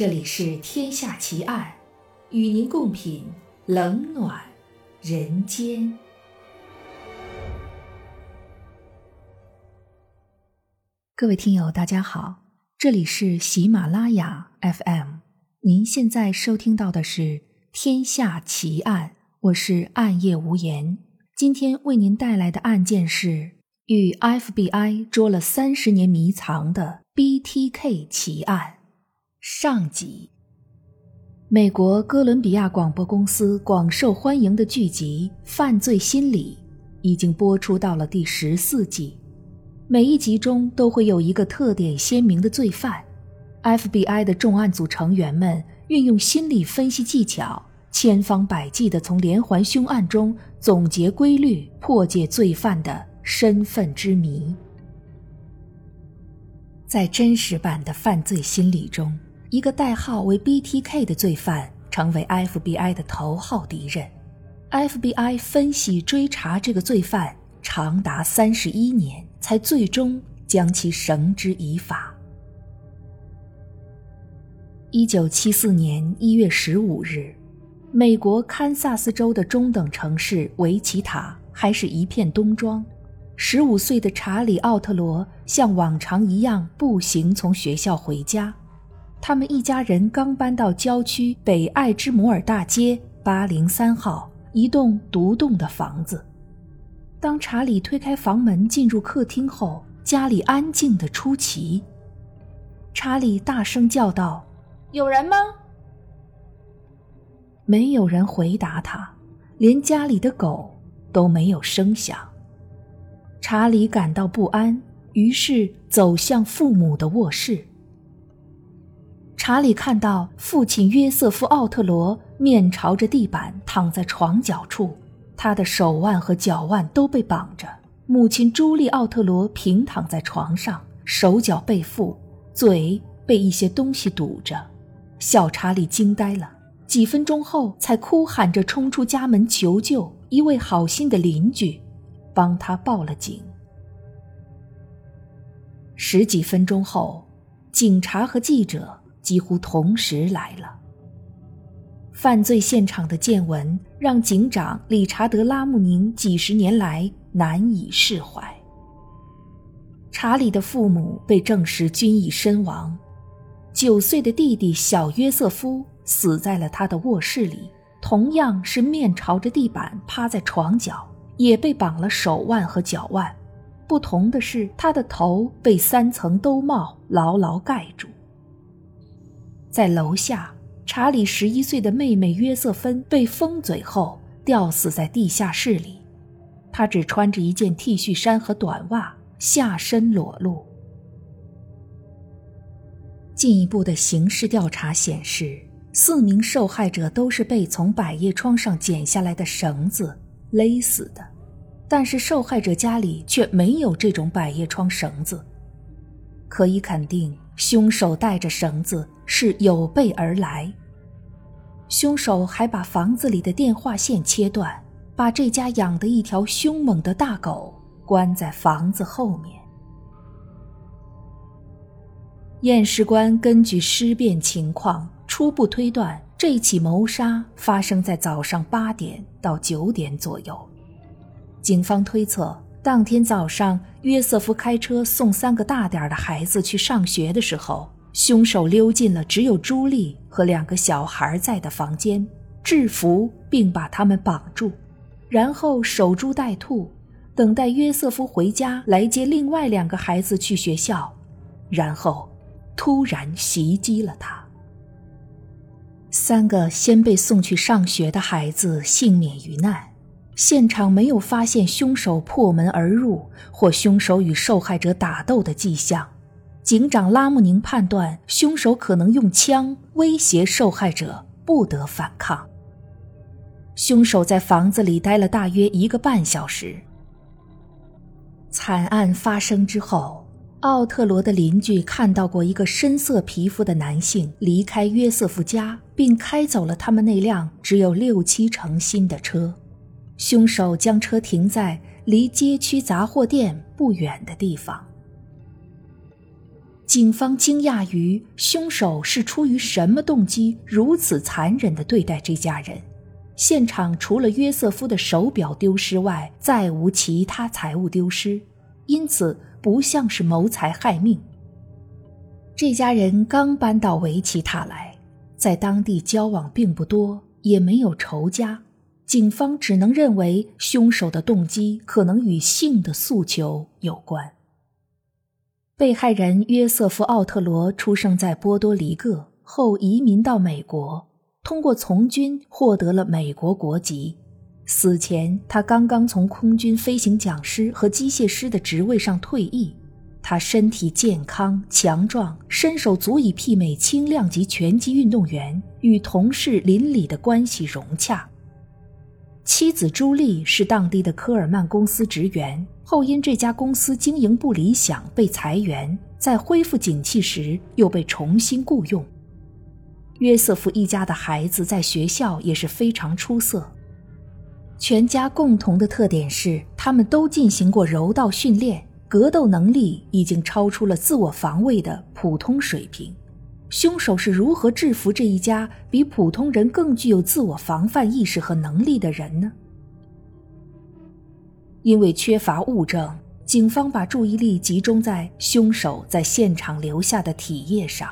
这里是《天下奇案》，与您共品冷暖人间。各位听友，大家好，这里是喜马拉雅 FM，您现在收听到的是《天下奇案》，我是暗夜无言。今天为您带来的案件是与 FBI 捉了三十年迷藏的 BTK 奇案。上集，美国哥伦比亚广播公司广受欢迎的剧集《犯罪心理》已经播出到了第十四季。每一集中都会有一个特点鲜明的罪犯，FBI 的重案组成员们运用心理分析技巧，千方百计地从连环凶案中总结规律，破解罪犯的身份之谜。在真实版的《犯罪心理》中。一个代号为 BTK 的罪犯成为 FBI 的头号敌人。FBI 分析追查这个罪犯长达三十一年，才最终将其绳之以法。一九七四年一月十五日，美国堪萨斯州的中等城市维奇塔还是一片冬装。十五岁的查理·奥特罗像往常一样步行从学校回家。他们一家人刚搬到郊区北爱之摩尔大街八零三号一栋独栋的房子。当查理推开房门进入客厅后，家里安静的出奇。查理大声叫道：“有人吗？”没有人回答他，连家里的狗都没有声响。查理感到不安，于是走向父母的卧室。查理看到父亲约瑟夫·奥特罗面朝着地板躺在床角处，他的手腕和脚腕都被绑着；母亲朱莉·奥特罗平躺在床上，手脚被缚，嘴被一些东西堵着。小查理惊呆了，几分钟后才哭喊着冲出家门求救。一位好心的邻居帮他报了警。十几分钟后，警察和记者。几乎同时来了。犯罪现场的见闻让警长理查德·拉姆宁几十年来难以释怀。查理的父母被证实均已身亡，九岁的弟弟小约瑟夫死在了他的卧室里，同样是面朝着地板趴在床角，也被绑了手腕和脚腕。不同的是，他的头被三层兜帽牢牢盖住。在楼下，查理十一岁的妹妹约瑟芬被封嘴后吊死在地下室里，她只穿着一件 T 恤衫和短袜，下身裸露。进一步的刑事调查显示，四名受害者都是被从百叶窗上剪下来的绳子勒死的，但是受害者家里却没有这种百叶窗绳子，可以肯定。凶手带着绳子是有备而来。凶手还把房子里的电话线切断，把这家养的一条凶猛的大狗关在房子后面。验尸官根据尸变情况初步推断，这起谋杀发生在早上八点到九点左右。警方推测。当天早上，约瑟夫开车送三个大点的孩子去上学的时候，凶手溜进了只有朱莉和两个小孩在的房间，制服并把他们绑住，然后守株待兔，等待约瑟夫回家来接另外两个孩子去学校，然后突然袭击了他。三个先被送去上学的孩子幸免于难。现场没有发现凶手破门而入或凶手与受害者打斗的迹象。警长拉姆宁判断，凶手可能用枪威胁受害者不得反抗。凶手在房子里待了大约一个半小时。惨案发生之后，奥特罗的邻居看到过一个深色皮肤的男性离开约瑟夫家，并开走了他们那辆只有六七成新的车。凶手将车停在离街区杂货店不远的地方。警方惊讶于凶手是出于什么动机如此残忍地对待这家人。现场除了约瑟夫的手表丢失外，再无其他财物丢失，因此不像是谋财害命。这家人刚搬到维奇塔来，在当地交往并不多，也没有仇家。警方只能认为凶手的动机可能与性的诉求有关。被害人约瑟夫·奥特罗出生在波多黎各，后移民到美国，通过从军获得了美国国籍。死前，他刚刚从空军飞行讲师和机械师的职位上退役。他身体健康强壮，身手足以媲美轻量级拳击运动员，与同事邻里的关系融洽。妻子朱莉是当地的科尔曼公司职员，后因这家公司经营不理想被裁员，在恢复景气时又被重新雇佣。约瑟夫一家的孩子在学校也是非常出色，全家共同的特点是他们都进行过柔道训练，格斗能力已经超出了自我防卫的普通水平。凶手是如何制服这一家比普通人更具有自我防范意识和能力的人呢？因为缺乏物证，警方把注意力集中在凶手在现场留下的体液上。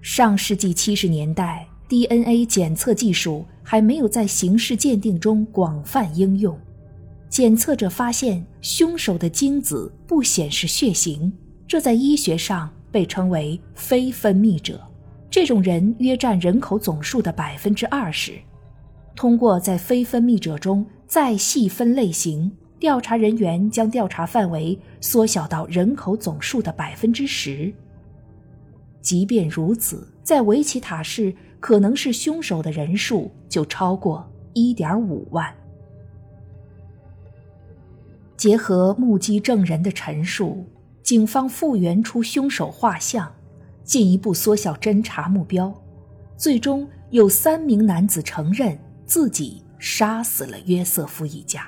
上世纪七十年代，DNA 检测技术还没有在刑事鉴定中广泛应用，检测者发现凶手的精子不显示血型，这在医学上。被称为非分泌者，这种人约占人口总数的百分之二十。通过在非分泌者中再细分类型，调查人员将调查范围缩小到人口总数的百分之十。即便如此，在维奇塔市，可能是凶手的人数就超过一点五万。结合目击证人的陈述。警方复原出凶手画像，进一步缩小侦查目标，最终有三名男子承认自己杀死了约瑟夫一家。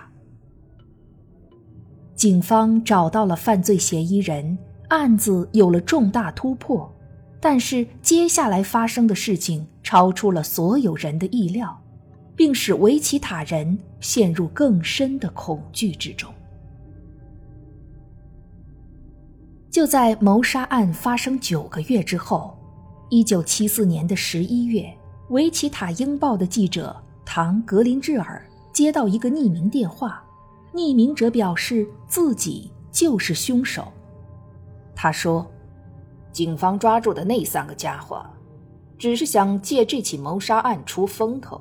警方找到了犯罪嫌疑人，案子有了重大突破。但是接下来发生的事情超出了所有人的意料，并使维奇塔人陷入更深的恐惧之中。就在谋杀案发生九个月之后，一九七四年的十一月，维奇塔英报的记者唐·格林治尔接到一个匿名电话，匿名者表示自己就是凶手。他说：“警方抓住的那三个家伙，只是想借这起谋杀案出风头。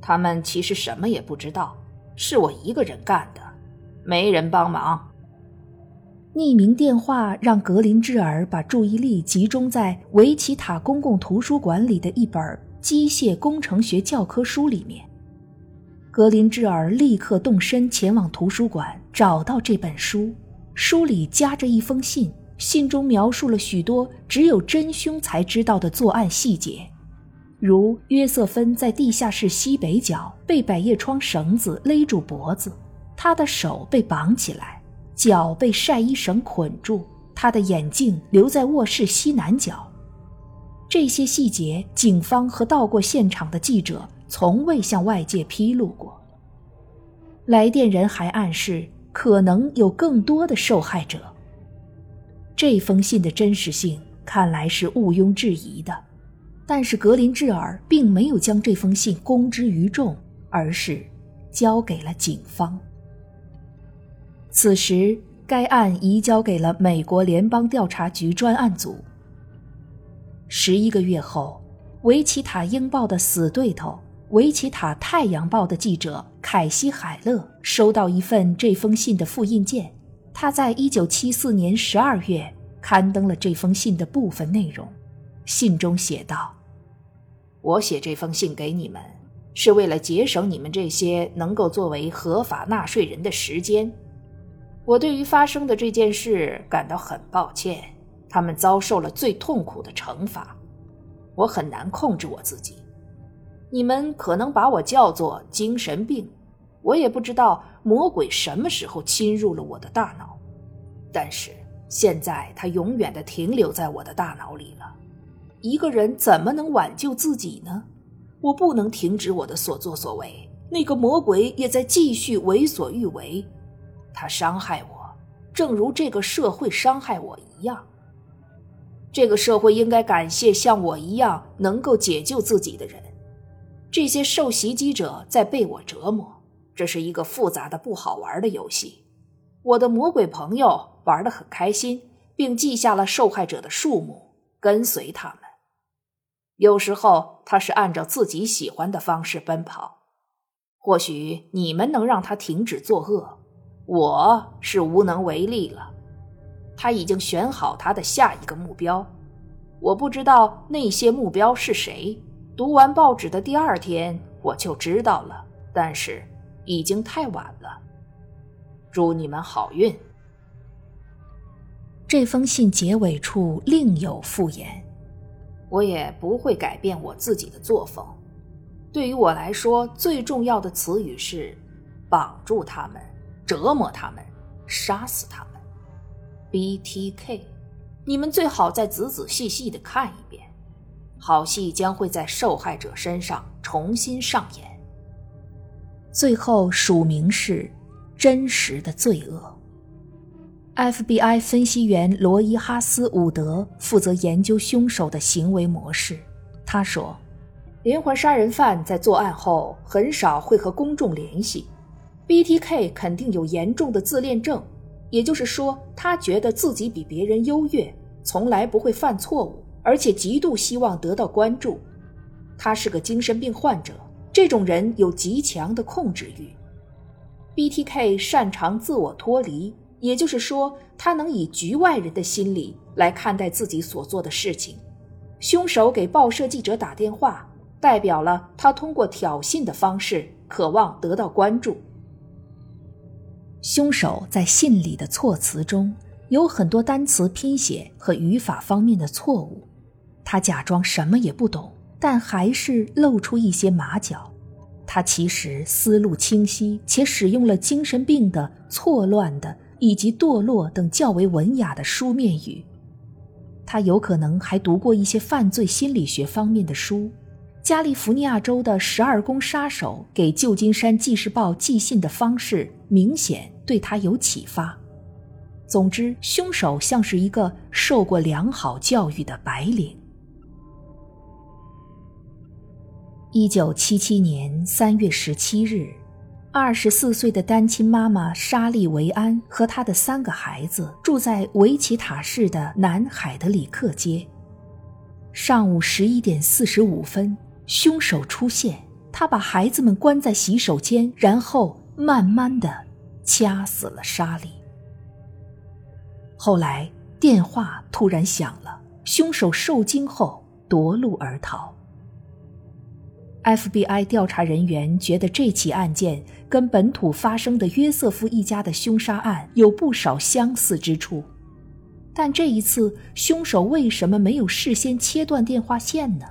他们其实什么也不知道，是我一个人干的，没人帮忙。”匿名电话让格林治尔把注意力集中在维奇塔公共图书馆里的一本机械工程学教科书里面。格林智尔立刻动身前往图书馆，找到这本书，书里夹着一封信，信中描述了许多只有真凶才知道的作案细节，如约瑟芬在地下室西北角被百叶窗绳子勒住脖子，他的手被绑起来。脚被晒衣绳捆住，他的眼镜留在卧室西南角。这些细节，警方和到过现场的记者从未向外界披露过。来电人还暗示，可能有更多的受害者。这封信的真实性看来是毋庸置疑的，但是格林智尔并没有将这封信公之于众，而是交给了警方。此时，该案移交给了美国联邦调查局专案组。十一个月后，维奇塔英报的死对头——维奇塔太阳报的记者凯西·海勒收到一份这封信的复印件。他在一九七四年十二月刊登了这封信的部分内容。信中写道：“我写这封信给你们，是为了节省你们这些能够作为合法纳税人的时间。”我对于发生的这件事感到很抱歉，他们遭受了最痛苦的惩罚，我很难控制我自己。你们可能把我叫做精神病，我也不知道魔鬼什么时候侵入了我的大脑，但是现在它永远的停留在我的大脑里了。一个人怎么能挽救自己呢？我不能停止我的所作所为。那个魔鬼也在继续为所欲为，他伤害我，正如这个社会伤害我一样。这个社会应该感谢像我一样能够解救自己的人。这些受袭击者在被我折磨，这是一个复杂的、不好玩的游戏。我的魔鬼朋友玩得很开心，并记下了受害者的数目，跟随他们。有时候他是按照自己喜欢的方式奔跑，或许你们能让他停止作恶，我是无能为力了。他已经选好他的下一个目标，我不知道那些目标是谁。读完报纸的第二天我就知道了，但是已经太晚了。祝你们好运。这封信结尾处另有附言。我也不会改变我自己的作风。对于我来说，最重要的词语是：绑住他们，折磨他们，杀死他们。BTK，你们最好再仔仔细细的看一遍。好戏将会在受害者身上重新上演。最后署名是“真实的罪恶”。FBI 分析员罗伊·哈斯伍德负责研究凶手的行为模式。他说：“连环杀人犯在作案后很少会和公众联系。BTK 肯定有严重的自恋症，也就是说，他觉得自己比别人优越，从来不会犯错误，而且极度希望得到关注。他是个精神病患者，这种人有极强的控制欲。BTK 擅长自我脱离。”也就是说，他能以局外人的心理来看待自己所做的事情。凶手给报社记者打电话，代表了他通过挑衅的方式渴望得到关注。凶手在信里的措辞中有很多单词拼写和语法方面的错误，他假装什么也不懂，但还是露出一些马脚。他其实思路清晰，且使用了精神病的错乱的。以及堕落等较为文雅的书面语，他有可能还读过一些犯罪心理学方面的书。加利福尼亚州的十二宫杀手给旧金山纪事报寄信的方式，明显对他有启发。总之，凶手像是一个受过良好教育的白领。一九七七年三月十七日。二十四岁的单亲妈妈莎莉·维安和她的三个孩子住在维奇塔市的南海德里克街。上午十一点四十五分，凶手出现，他把孩子们关在洗手间，然后慢慢的掐死了莎莉。后来电话突然响了，凶手受惊后夺路而逃。FBI 调查人员觉得这起案件跟本土发生的约瑟夫一家的凶杀案有不少相似之处，但这一次凶手为什么没有事先切断电话线呢？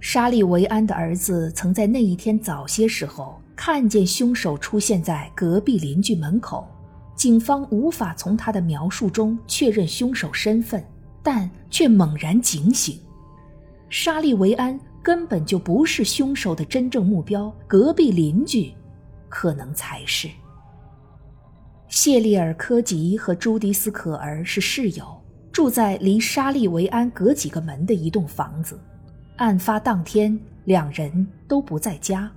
沙利维安的儿子曾在那一天早些时候看见凶手出现在隔壁邻居门口，警方无法从他的描述中确认凶手身份，但却猛然警醒：沙利维安。根本就不是凶手的真正目标，隔壁邻居可能才是。谢利尔·科吉和朱迪斯·可儿是室友，住在离沙利维安隔几个门的一栋房子。案发当天，两人都不在家。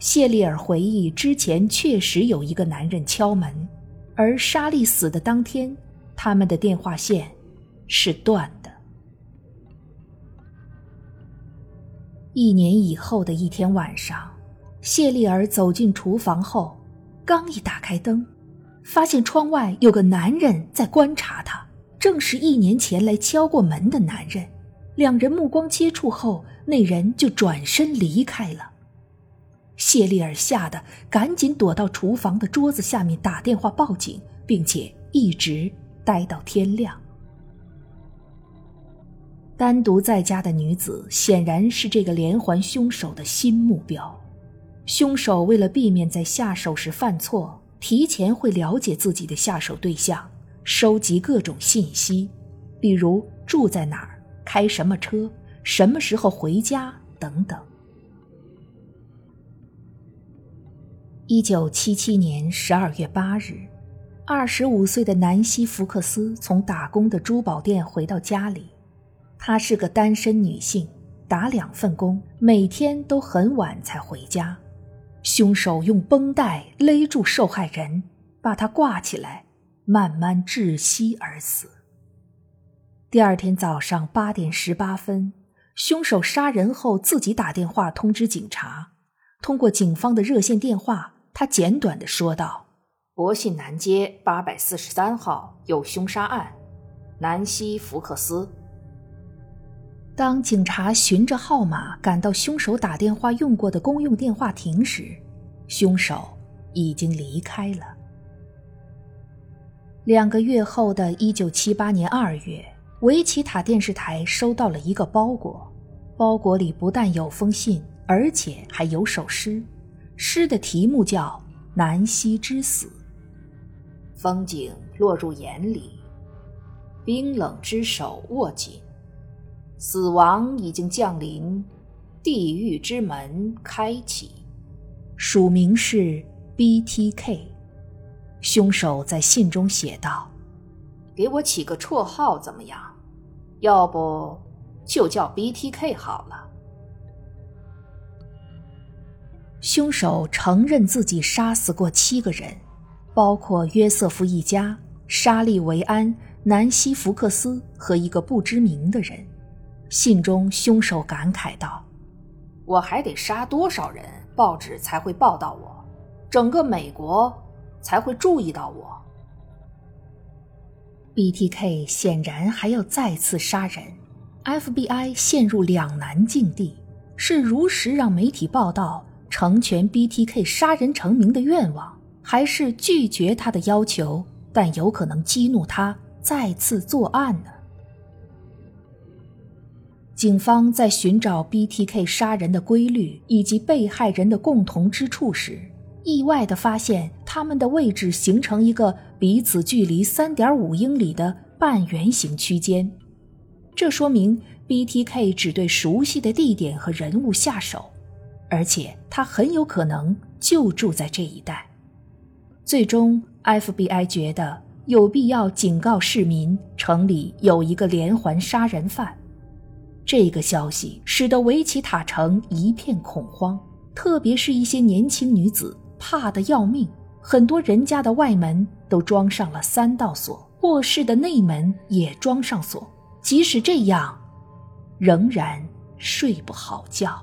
谢利尔回忆，之前确实有一个男人敲门，而莎莉死的当天，他们的电话线是断的。一年以后的一天晚上，谢丽尔走进厨房后，刚一打开灯，发现窗外有个男人在观察她，正是一年前来敲过门的男人。两人目光接触后，那人就转身离开了。谢丽尔吓得赶紧躲到厨房的桌子下面打电话报警，并且一直待到天亮。单独在家的女子显然是这个连环凶手的新目标。凶手为了避免在下手时犯错，提前会了解自己的下手对象，收集各种信息，比如住在哪儿、开什么车、什么时候回家等等。一九七七年十二月八日，二十五岁的南希·福克斯从打工的珠宝店回到家里，她是个单身女性。打两份工，每天都很晚才回家。凶手用绷带勒住受害人，把她挂起来，慢慢窒息而死。第二天早上八点十八分，凶手杀人后自己打电话通知警察。通过警方的热线电话，他简短的说道：“博信南街八百四十三号有凶杀案，南希·福克斯。”当警察循着号码赶到凶手打电话用过的公用电话亭时，凶手已经离开了。两个月后的一九七八年二月，维奇塔电视台收到了一个包裹，包裹里不但有封信，而且还有首诗，诗的题目叫《南希之死》。风景落入眼里，冰冷之手握紧。死亡已经降临，地狱之门开启。署名是 B.T.K。凶手在信中写道：“给我起个绰号怎么样？要不就叫 B.T.K 好了。”凶手承认自己杀死过七个人，包括约瑟夫一家、沙利维安、南希·福克斯和一个不知名的人。信中，凶手感慨道：“我还得杀多少人，报纸才会报道我，整个美国才会注意到我。”BTK 显然还要再次杀人，FBI 陷入两难境地：是如实让媒体报道，成全 BTK 杀人成名的愿望，还是拒绝他的要求，但有可能激怒他再次作案呢？警方在寻找 BTK 杀人的规律以及被害人的共同之处时，意外地发现他们的位置形成一个彼此距离3.5英里的半圆形区间。这说明 BTK 只对熟悉的地点和人物下手，而且他很有可能就住在这一带。最终，FBI 觉得有必要警告市民，城里有一个连环杀人犯。这个消息使得维奇塔城一片恐慌，特别是一些年轻女子怕得要命。很多人家的外门都装上了三道锁，卧室的内门也装上锁。即使这样，仍然睡不好觉。